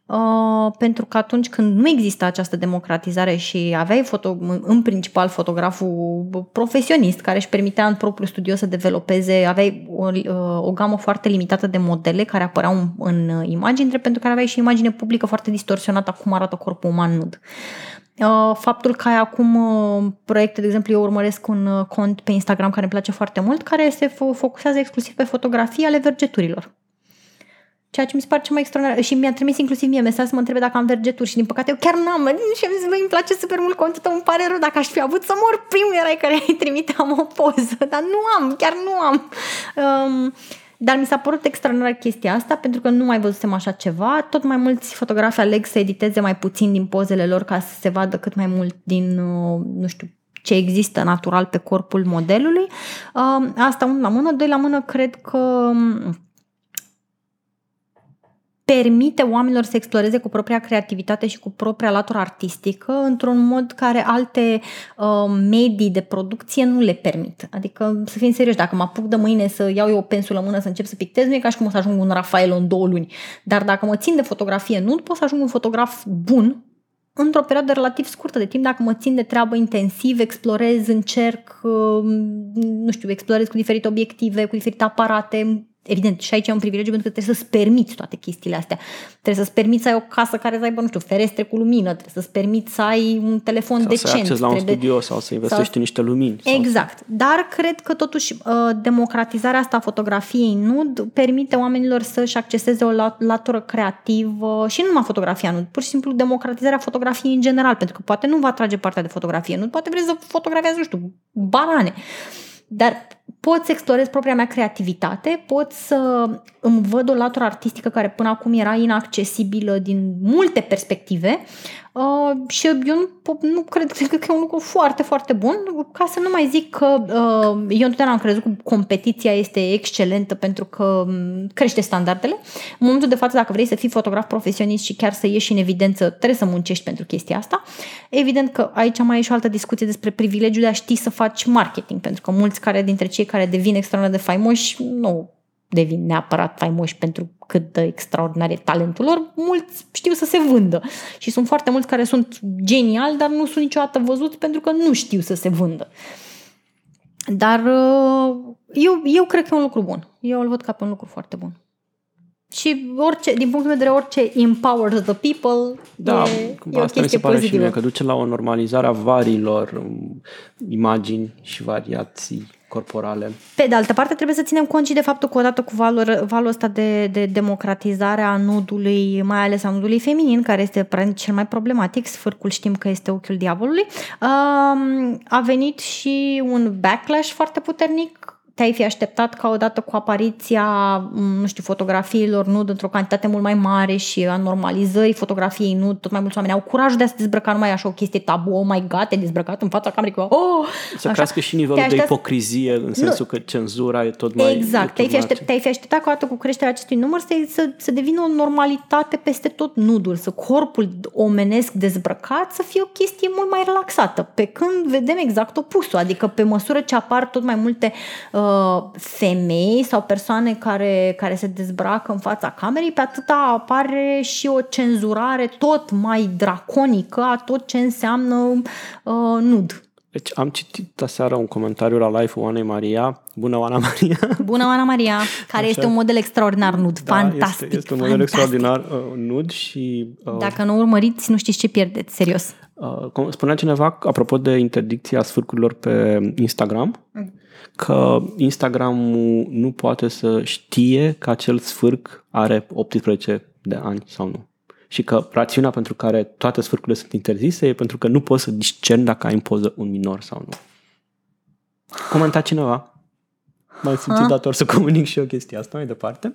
Uh, pentru că atunci când nu exista această democratizare și aveai foto, în principal fotograful profesionist care își permitea în propriul studio să developeze, aveai o, uh, o gamă foarte limitată de modele care apăreau în, în imagini, pentru care aveai și imagine publică foarte distorsionată cum arată corpul uman nud. Uh, faptul că ai acum proiecte, de exemplu, eu urmăresc un cont pe Instagram care îmi place foarte mult, care se focusează exclusiv pe fotografii ale vergeturilor Ceea ce mi se pare cel mai extraordinar. Și mi-a trimis inclusiv mie mesaj să mă întrebe dacă am vergeturi și din păcate eu chiar n-am. Și am zis, băi, îmi place super mult contul tău, îmi pare rău dacă aș fi avut să mor primul erai care îi trimiteam o poză, dar nu am, chiar nu am. Um, dar mi s-a părut extraordinar chestia asta pentru că nu mai văzusem așa ceva. Tot mai mulți fotografi aleg să editeze mai puțin din pozele lor ca să se vadă cât mai mult din, uh, nu știu, ce există natural pe corpul modelului. Um, asta unul la mână. Doi la mână, cred că um, permite oamenilor să exploreze cu propria creativitate și cu propria latură artistică într-un mod care alte uh, medii de producție nu le permit. Adică, să fim serioși, dacă mă apuc de mâine să iau eu o pensulă în mână să încep să pictez, nu e ca și cum o să ajung un Rafael în două luni. Dar dacă mă țin de fotografie nu pot să ajung un fotograf bun într-o perioadă relativ scurtă de timp, dacă mă țin de treabă intensiv, explorez, încerc, uh, nu știu, explorez cu diferite obiective, cu diferite aparate, Evident, și aici e un privilegiu pentru că trebuie să-ți permiți toate chestiile astea. Trebuie să-ți permiți să ai o casă care să aibă, nu știu, ferestre cu lumină, trebuie să-ți permiți să ai un telefon sau decent. Să ai acces la un trebuie... studio sau să investești sau... niște lumini. Exact. Sau... Dar cred că totuși uh, democratizarea asta a fotografiei nud permite oamenilor să-și acceseze o latură creativă și nu numai fotografia nud, pur și simplu democratizarea fotografiei în general, pentru că poate nu va atrage partea de fotografie nud, poate vrei să fotografiezi, nu știu, banane. Dar pot să explorez propria mea creativitate, pot să îmi văd o latură artistică care până acum era inaccesibilă din multe perspective Uh, și eu nu, nu cred, cred că e un lucru foarte, foarte bun, ca să nu mai zic că uh, eu întotdeauna am crezut că competiția este excelentă pentru că um, crește standardele. În momentul de față, dacă vrei să fii fotograf profesionist și chiar să ieși în evidență, trebuie să muncești pentru chestia asta. Evident că aici mai e și o altă discuție despre privilegiul de a ști să faci marketing, pentru că mulți care dintre cei care devin extraordinar de faimoși nu devin neapărat faimoși pentru cât de extraordinar e talentul lor, mulți știu să se vândă. Și sunt foarte mulți care sunt geniali, dar nu sunt niciodată văzuți pentru că nu știu să se vândă. Dar uh, eu, eu cred că e un lucru bun. Eu îl văd ca pe un lucru foarte bun. Și orice, din punctul meu de vedere, orice empowers the people da, e, cumva e o asta mi se pare pozitivă. și mie, că duce la o normalizare a variilor um, imagini și variații corporale. Pe de altă parte, trebuie să ținem cont și de faptul că odată cu valul, valul ăsta de, de democratizare a nudului, mai ales a nudului feminin, care este cel mai problematic, sfârcul știm că este ochiul diavolului, um, a venit și un backlash foarte puternic te-ai fi așteptat ca odată cu apariția, nu știu, fotografiilor nud într-o cantitate mult mai mare și a normalizării fotografiei nud, tot mai mulți oameni au curajul de a se dezbrăca, nu mai așa o chestie tabu, oh my god, te dezbrăcat în fața camerei cu oh! Să așa. crească și nivelul de ipocrizie, în sensul nu. că cenzura e tot mai... Exact, te-ai fi, aștept, te-ai fi așteptat ca odată cu creșterea acestui număr să, să, să devină o normalitate peste tot nudul, să corpul omenesc dezbrăcat să fie o chestie mult mai relaxată, pe când vedem exact opusul, adică pe măsură ce apar tot mai multe uh, femei sau persoane care, care se dezbracă în fața camerei, pe atâta apare și o cenzurare tot mai draconică a tot ce înseamnă uh, nud. Deci am citit aseară un comentariu la live Oanei Maria. Bună, Oana Maria! Bună, Oana Maria! Care Așa. este un model extraordinar nud. Da, fantastic! Este, este un model fantastic. extraordinar uh, nud și... Uh, Dacă nu urmăriți, nu știți ce pierdeți, serios. Uh, spunea cineva, apropo de interdicția sfârcurilor pe Instagram, mm. Că Instagramul nu poate să știe că acel sfârc are 18 de ani sau nu și că rațiunea pentru care toate sfârcurile sunt interzise e pentru că nu poți să discern dacă ai în poză un minor sau nu. Comenta cineva. Mai simțit dator să comunic și eu chestia asta mai departe.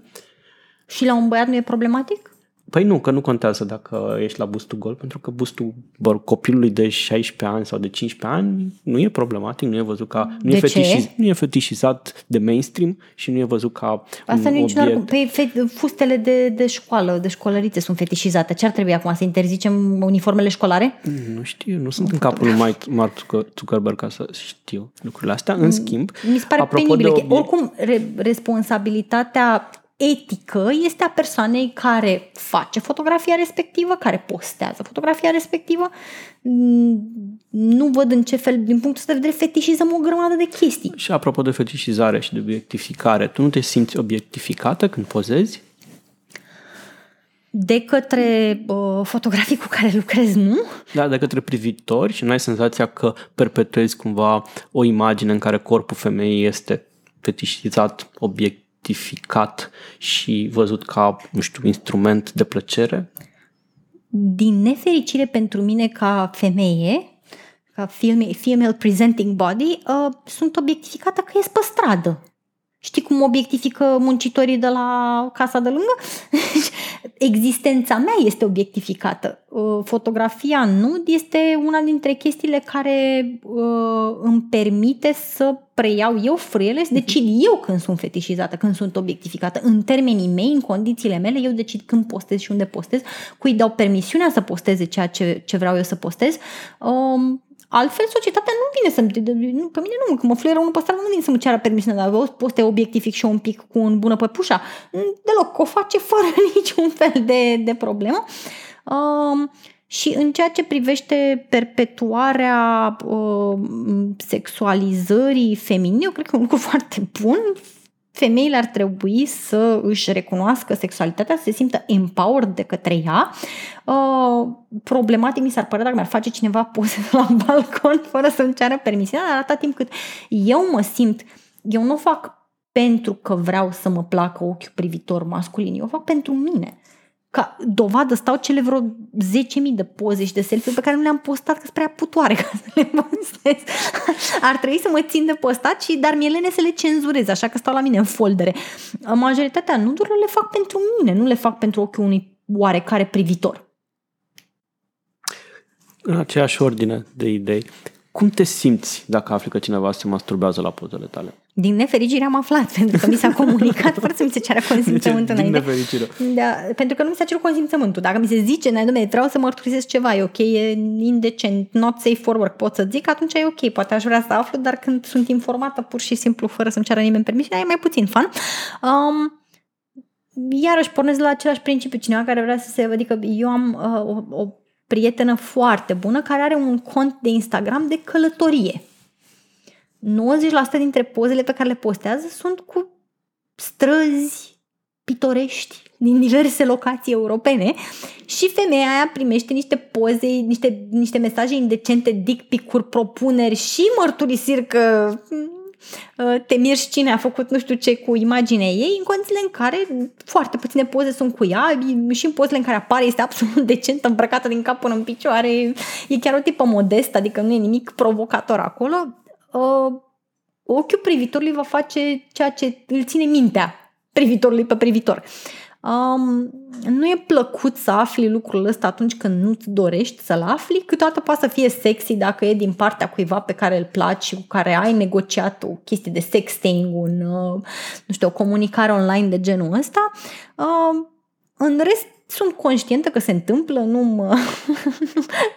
Și la un băiat nu e problematic? Păi nu, că nu contează dacă ești la bustul gol, pentru că bustul bă, copilului de 16 ani sau de 15 ani nu e problematic, nu e văzut ca... Nu, de e, fetișiz, nu e fetișizat de mainstream și nu e văzut ca Asta un nu e obiect. niciun Păi fe, fustele de, de școală, de școlărițe sunt fetișizate. Ce ar trebui acum? Să interzicem uniformele școlare? Nu știu, nu sunt în capul lui Mark Zuckerberg ca să știu lucrurile astea. În schimb, Mi se pare penibil. Obiect... Oricum, re, responsabilitatea etică este a persoanei care face fotografia respectivă, care postează fotografia respectivă. Nu văd în ce fel, din punctul ăsta de vedere, fetișizăm o grămadă de chestii. Și apropo de fetișizare și de obiectificare, tu nu te simți obiectificată când pozezi? De către uh, fotografii cu care lucrezi, nu? Da, de către privitori și nu ai senzația că perpetuezi cumva o imagine în care corpul femeii este fetișizat, obiect identificat și văzut ca, nu știu, instrument de plăcere? Din nefericire pentru mine ca femeie, ca female, female presenting body, uh, sunt obiectificată că ies pe stradă. Știi cum obiectifică muncitorii de la casa de lângă? Existența mea este obiectificată. Uh, fotografia nud este una dintre chestiile care uh, îmi permite să preiau eu frâiele, să decid eu când sunt fetișizată, când sunt obiectificată. În termenii mei, în condițiile mele, eu decid când postez și unde postez, cui dau permisiunea să posteze ceea ce, ce vreau eu să postez. Um, Altfel, societatea nu vine să nu, pe mine nu, că mă fluieră unul pe stradă, nu vine să-mi ceară permisiune, dar poți să te obiectific și eu un pic cu un bună păpușa. Deloc, o face fără niciun fel de, de problemă. Uh, și în ceea ce privește perpetuarea uh, sexualizării feminine, eu cred că e un lucru foarte bun femeile ar trebui să își recunoască sexualitatea, să se simtă empowered de către ea. Uh, problematic mi s-ar părea dacă mi-ar face cineva poze de la balcon fără să-mi ceară permisiunea, dar atâta timp cât eu mă simt, eu nu o fac pentru că vreau să mă placă ochiul privitor masculin, eu o fac pentru mine. Ca dovadă stau cele vreo 10.000 de poze și de selfie pe care nu le-am postat că prea putoare ca să le postez. Ar trebui să mă țin de postat și dar mi-e lene să le cenzurez, așa că stau la mine în foldere. Majoritatea nudurilor le fac pentru mine, nu le fac pentru ochiul unui oarecare privitor. În aceeași ordine de idei, cum te simți dacă afli că cineva se masturbează la pozele tale? Din nefericire am aflat, pentru că mi s-a comunicat fără să mi se ceară consimțământul Din înainte. nefericire. Da, pentru că nu mi s-a cerut consimțământul. Dacă mi se zice, ne domnule, vreau să mărturisesc ceva, e ok, e indecent, not safe for work, pot să zic, atunci e ok, poate aș vrea să aflu, dar când sunt informată pur și simplu, fără să-mi ceară nimeni permisiunea, e mai puțin fan. Um, iarăși pornesc la același principiu, cineva care vrea să se... Adică eu am uh, o, o prietenă foarte bună care are un cont de Instagram de călătorie. 90% dintre pozele pe care le postează sunt cu străzi pitorești din diverse locații europene și femeia aia primește niște poze, niște, niște mesaje indecente, dick pic propuneri și mărturisiri că uh, te mirți cine a făcut nu știu ce cu imaginea ei, în condițiile în care foarte puține poze sunt cu ea și în pozele în care apare este absolut decentă, îmbrăcată din cap până în picioare, e chiar o tipă modestă, adică nu e nimic provocator acolo. Uh, ochiul privitorului va face ceea ce îl ține mintea privitorului pe privitor. Um, nu e plăcut să afli lucrul ăsta atunci când nu-ți dorești să-l afli, câteodată poate să fie sexy dacă e din partea cuiva pe care îl placi și cu care ai negociat o chestie de sexting, un, uh, nu știu, o comunicare online de genul ăsta. Uh, în rest, sunt conștientă că se întâmplă, nu mă,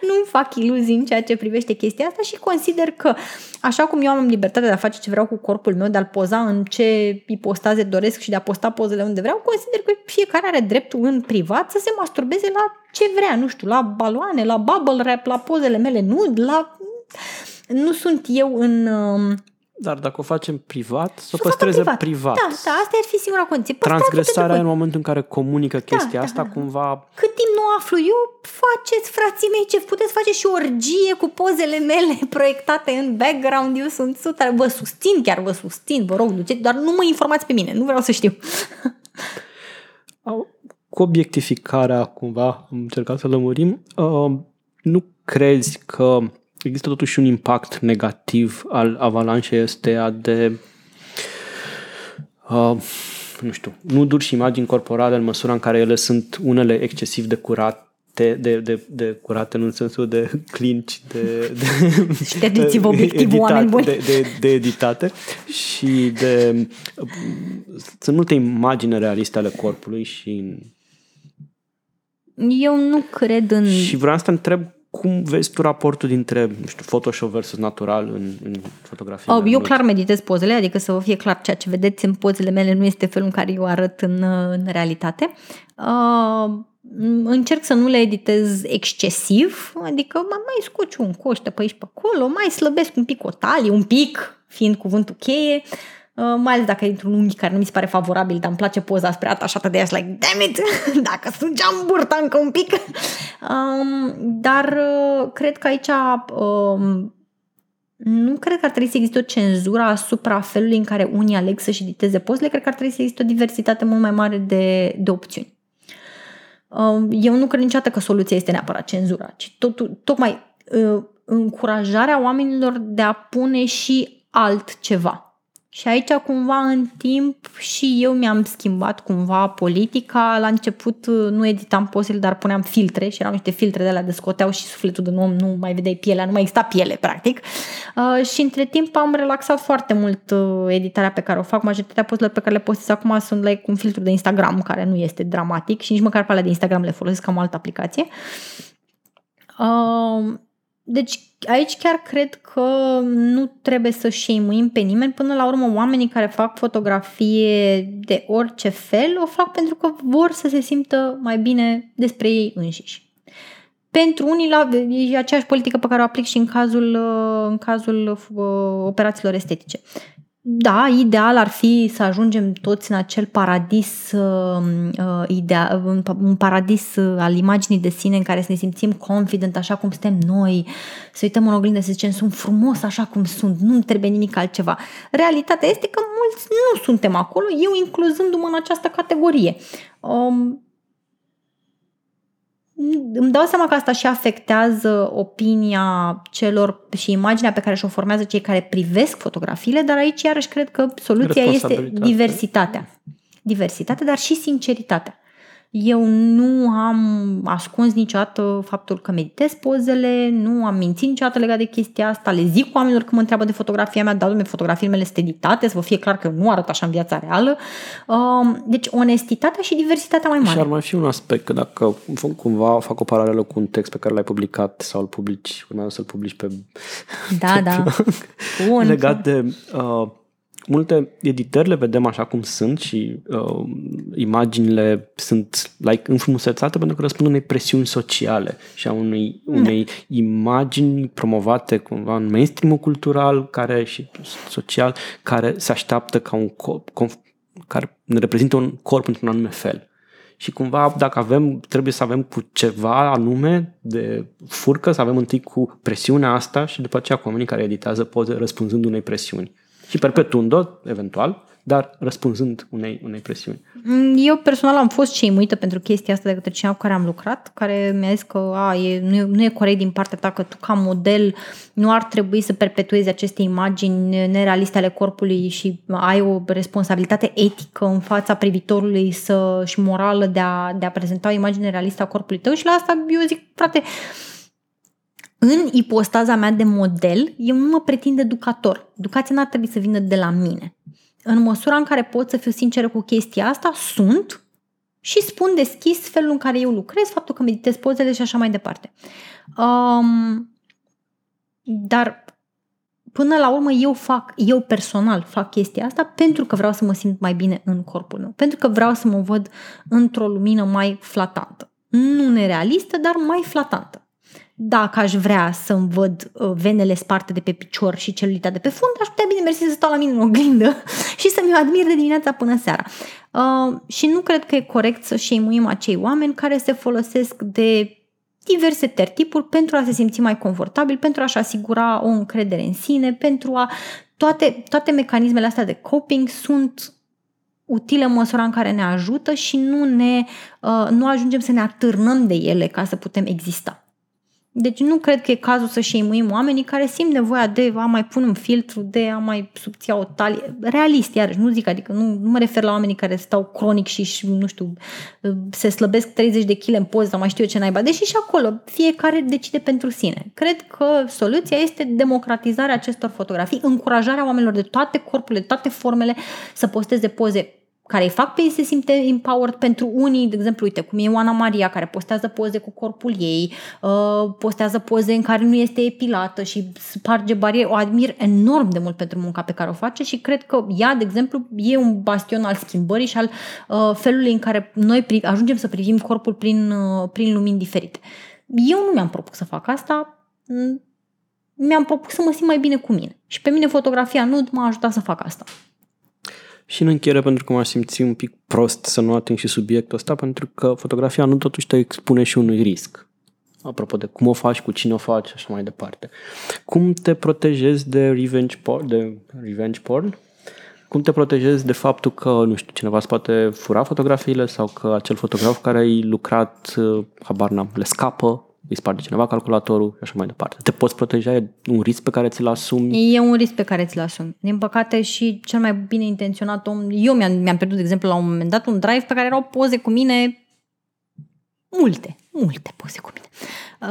nu fac iluzii în ceea ce privește chestia asta și consider că așa cum eu am libertatea de a face ce vreau cu corpul meu, de a-l poza în ce ipostaze doresc și de a posta pozele unde vreau, consider că fiecare are dreptul în privat să se masturbeze la ce vrea, nu știu, la baloane, la bubble wrap, la pozele mele nud, la nu sunt eu în... Uh, dar dacă o facem privat, să o Să o facă păstreze privat. privat. Da, da, asta ar fi singura condiție. Păstrați-o Transgresarea de în voi. momentul în care comunică chestia da, asta, da. cumva Cât timp nu aflu eu, faceți, frații mei, ce puteți face și orgie cu pozele mele proiectate în background. Eu sunt sută, vă susțin, chiar vă susțin, vă rog, duceți, dar nu mă informați pe mine, nu vreau să știu. au- cu obiectificarea, cumva, am încercat să lămurim, uh, nu crezi că există totuși un impact negativ al avalanșei astea de uh, nu știu, nuduri și imagini corporale în măsura în care ele sunt unele excesiv de curate, de, de, de curate în sensul de clinci, de, de Ștergeți-vă obiectivul, editate- oameni buni. De, de, de editate și de sunt multe imagini realiste ale corpului și Eu nu cred în... și vreau să te întreb cum vezi tu raportul dintre, nu știu, Photoshop versus natural în, în fotografie? Oh, eu clar meditez pozele, adică să vă fie clar ceea ce vedeți în pozele mele nu este felul în care eu arăt în, în realitate. Uh, încerc să nu le editez excesiv, adică mă mai scoci un coște pe aici pe acolo, mai slăbesc un pic o talie, un pic, fiind cuvântul cheie, uh, mai ales dacă e într-un unghi care nu mi se pare favorabil, dar îmi place poza spre atașată de ea și like, damn it, dacă sungeam burta încă un pic. Um, dar uh, cred că aici um, nu cred că ar trebui să existe o cenzură asupra felului în care unii aleg să-și editeze pozele, cred că ar trebui să existe o diversitate mult mai mare de, de opțiuni. Um, Eu nu cred niciodată că soluția este neapărat cenzura, ci tot, tocmai uh, încurajarea oamenilor de a pune și altceva. Și aici cumva în timp și eu mi-am schimbat cumva politica. La început uh, nu editam pozele, dar puneam filtre și erau niște filtre de alea de scoteau și sufletul din om, nu mai vedeai pielea, nu mai exista piele practic. Uh, și între timp am relaxat foarte mult uh, editarea pe care o fac. Majoritatea pozelor pe care le postez acum sunt like un filtru de Instagram care nu este dramatic și nici măcar pe alea de Instagram le folosesc ca o altă aplicație. Uh, deci aici chiar cred că nu trebuie să șeimuim pe nimeni. Până la urmă, oamenii care fac fotografie de orice fel o fac pentru că vor să se simtă mai bine despre ei înșiși. Pentru unii la, e aceeași politică pe care o aplic și în cazul, uh, în cazul uh, operațiilor estetice. Da, ideal ar fi să ajungem toți în acel paradis, uh, uh, idea, un, un paradis uh, al imaginii de sine în care să ne simțim confident așa cum suntem noi, să uităm în oglindă să zicem sunt frumos așa cum sunt, nu trebuie nimic altceva. Realitatea este că mulți nu suntem acolo, eu incluzându-mă în această categorie. Um, îmi dau seama că asta și afectează opinia celor și imaginea pe care și-o formează cei care privesc fotografiile, dar aici iarăși cred că soluția este Responsabilitate. diversitatea. Diversitatea, dar și sinceritatea. Eu nu am ascuns niciodată faptul că meditez pozele, nu am mințit niciodată legat de chestia asta, le zic oamenilor când mă întreabă de fotografia mea, da, dumne, fotografiile mele sunt editate, să vă fie clar că eu nu arăt așa în viața reală. Um, Deci onestitatea și diversitatea mai Și ar mare. mai fi un aspect, că dacă f- cumva fac o paralelă cu un text pe care l-ai publicat sau îl publici, urmează să-l publici pe Da, da. Bun. legat de uh, multe editări le vedem așa cum sunt și uh, imaginile sunt like înfrumusețate pentru că răspund unei presiuni sociale și a unei, unei imagini promovate cumva în mainstream cultural care și social care se așteaptă ca un corp, conf, care ne reprezintă un corp într-un anume fel. Și cumva, dacă avem, trebuie să avem cu ceva anume de furcă, să avem întâi cu presiunea asta și după aceea cu oamenii care editează poze răspunzând unei presiuni. Și perpetuând-o, eventual, dar răspunzând unei, unei presiuni. Eu personal am fost ceimuită pentru chestia asta de către cineva cu care am lucrat, care mi-a zis că a, e, nu, e, nu e corect din partea ta că tu ca model nu ar trebui să perpetuezi aceste imagini nerealiste ale corpului și ai o responsabilitate etică în fața privitorului să, și morală de a, de a prezenta o imagine realistă a corpului tău și la asta eu zic, frate, în ipostaza mea de model, eu nu mă pretind educator. Educația n-ar trebui să vină de la mine. În măsura în care pot să fiu sinceră cu chestia asta, sunt și spun deschis felul în care eu lucrez, faptul că meditez pozele și așa mai departe. Um, dar până la urmă eu fac, eu personal fac chestia asta pentru că vreau să mă simt mai bine în corpul meu, pentru că vreau să mă văd într-o lumină mai flatantă. Nu nerealistă, dar mai flatantă. Dacă aș vrea să-mi văd uh, venele sparte de pe picior și celulita de pe fund, aș putea bine mersi să stau la mine în oglindă și să-mi admir de dimineața până seara. Uh, și nu cred că e corect să șeimuim acei oameni care se folosesc de diverse tertipuri pentru a se simți mai confortabil, pentru a-și asigura o încredere în sine, pentru a... Toate, toate mecanismele astea de coping sunt utile în măsura în care ne ajută și nu, ne, uh, nu ajungem să ne atârnăm de ele ca să putem exista. Deci nu cred că e cazul să șeimuim oamenii care simt nevoia de a mai pune un filtru, de a mai subția o talie. Realist, iarăși, nu zic, adică nu, nu mă refer la oamenii care stau cronic și, nu știu, se slăbesc 30 de kg în poză sau mai știu eu ce naiba. Deși și acolo fiecare decide pentru sine. Cred că soluția este democratizarea acestor fotografii, încurajarea oamenilor de toate corpurile, de toate formele să posteze poze care îi fac pe ei să se simte empowered pentru unii, de exemplu, uite, cum e Ioana Maria, care postează poze cu corpul ei, uh, postează poze în care nu este epilată și sparge bariere. O admir enorm de mult pentru munca pe care o face și cred că ea, de exemplu, e un bastion al schimbării și al uh, felului în care noi ajungem să privim corpul prin, uh, prin lumini diferite. Eu nu mi-am propus să fac asta, mi-am propus să mă simt mai bine cu mine. Și pe mine fotografia nu m-a ajutat să fac asta. Și în încheiere, pentru că m-aș simți un pic prost să nu ating și subiectul ăsta, pentru că fotografia nu totuși te expune și unui risc. Apropo de cum o faci, cu cine o faci și așa mai departe. Cum te protejezi de revenge porn? De revenge porn? Cum te protejezi de faptul că, nu știu, cineva îți poate fura fotografiile sau că acel fotograf care ai lucrat, habar n-am, le scapă îi sparge cineva calculatorul și așa mai departe. Te poți proteja, e un risc pe care ți-l asumi? E un risc pe care ți-l asumi. Din păcate și cel mai bine intenționat om, eu mi-am, mi-am pierdut, de exemplu, la un moment dat un drive pe care erau poze cu mine multe, multe poze cu mine.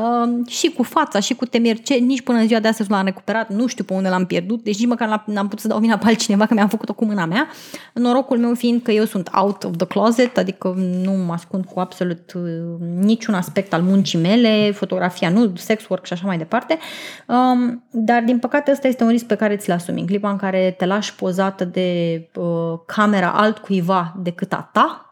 Uh, și cu fața, și cu temir, ce nici până în ziua de astăzi nu l-am recuperat, nu știu pe unde l-am pierdut, deci nici măcar n-am putut să dau vina pe altcineva că mi-am făcut-o cu mâna mea. Norocul meu fiind că eu sunt out of the closet, adică nu mă ascund cu absolut uh, niciun aspect al muncii mele, fotografia nu, sex work și așa mai departe, um, dar din păcate ăsta este un risc pe care ți-l asumi. În clipa în care te lași pozată de uh, camera altcuiva decât a ta,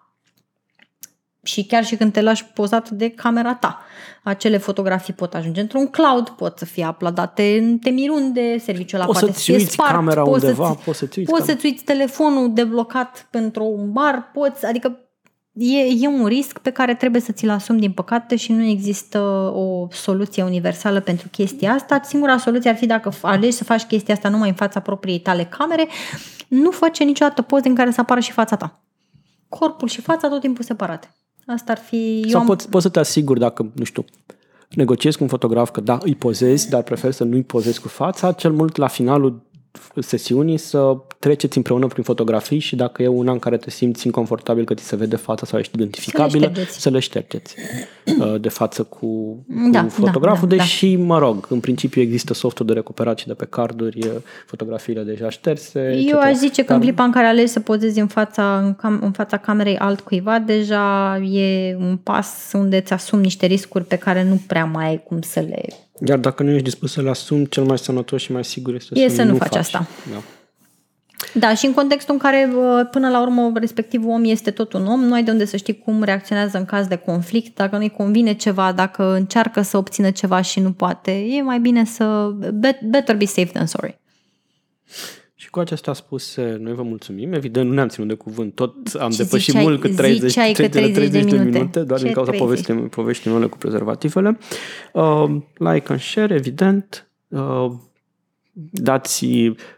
și chiar și când te lași pozat de camera ta. Acele fotografii pot ajunge într-un cloud, pot să fie uploadate în temirunde, serviciul ăla poate să fie spart, camera poți undeva, să-ți, poți să-ți uiți, poți să-ți uiți telefonul deblocat pentru un bar, poți, adică e, e un risc pe care trebuie să ți-l asumi din păcate și nu există o soluție universală pentru chestia asta. Singura soluție ar fi dacă alegi să faci chestia asta numai în fața propriei tale camere, nu face niciodată poze în care să apară și fața ta. Corpul și fața tot timpul separate. Asta ar fi... Sau am... poți, poți să te asiguri dacă, nu știu, negociezi cu un fotograf că da, îi pozezi, dar prefer să nu îi pozezi cu fața, cel mult la finalul sesiunii să treceți împreună prin fotografii și dacă e una în care te simți inconfortabil că ți se vede fața sau ești identificabilă, să le ștergeți, să le ștergeți uh, de față cu, cu da, fotograful, da, da, deși, da. mă rog, în principiu există softul de recuperat și de pe carduri, fotografiile deja șterse. Eu aș zice că în clipa în care alegi să pozezi în fața, în, cam, în fața camerei altcuiva, deja e un pas unde îți asumi niște riscuri pe care nu prea mai ai cum să le iar dacă nu ești dispus să le asumi, cel mai sănătos și mai sigur este e să, să nu, nu faci, faci asta. Da. Da, și în contextul în care până la urmă respectivul om este tot un om, nu ai de unde să știi cum reacționează în caz de conflict, dacă nu-i convine ceva, dacă încearcă să obțină ceva și nu poate, e mai bine să better be safe than sorry. Și cu acestea spuse, noi vă mulțumim. Evident, nu ne-am ținut de cuvânt. Tot am și depășit ziceai, mult cât 30, 30, 30, 30 de, minute. de minute, doar Ce din cauza poveștii, poveștii mele cu prezervativele. Uh, like and share, evident. Uh, dați,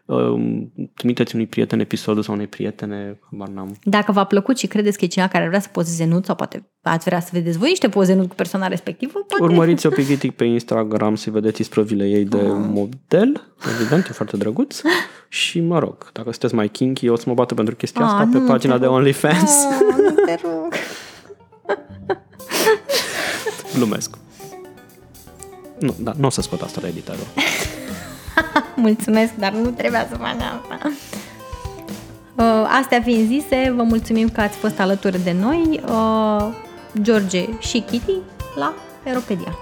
uh, trimiteți unui prieten episodul sau unei prietene, n-am. Dacă v-a plăcut și credeți că e cineva care vrea să pozeze nud sau poate ați vrea să vedeți voi niște poze nud cu persoana respectivă, poate... Urmăriți-o pe Vitic pe Instagram să vedeți isprăvile ei de ah. model, evident, e foarte drăguț. Și mă rog, dacă sunteți mai kinky, o să mă bată pentru chestia ah, asta pe pagina de OnlyFans. Ah, nu te rog. Glumesc. Nu, da, nu o să scot asta la editorul. Mulțumesc, dar nu trebuia să fac asta. Uh, astea fiind zise, vă mulțumim că ați fost alături de noi, uh, George și Kitty, la Aeropedia.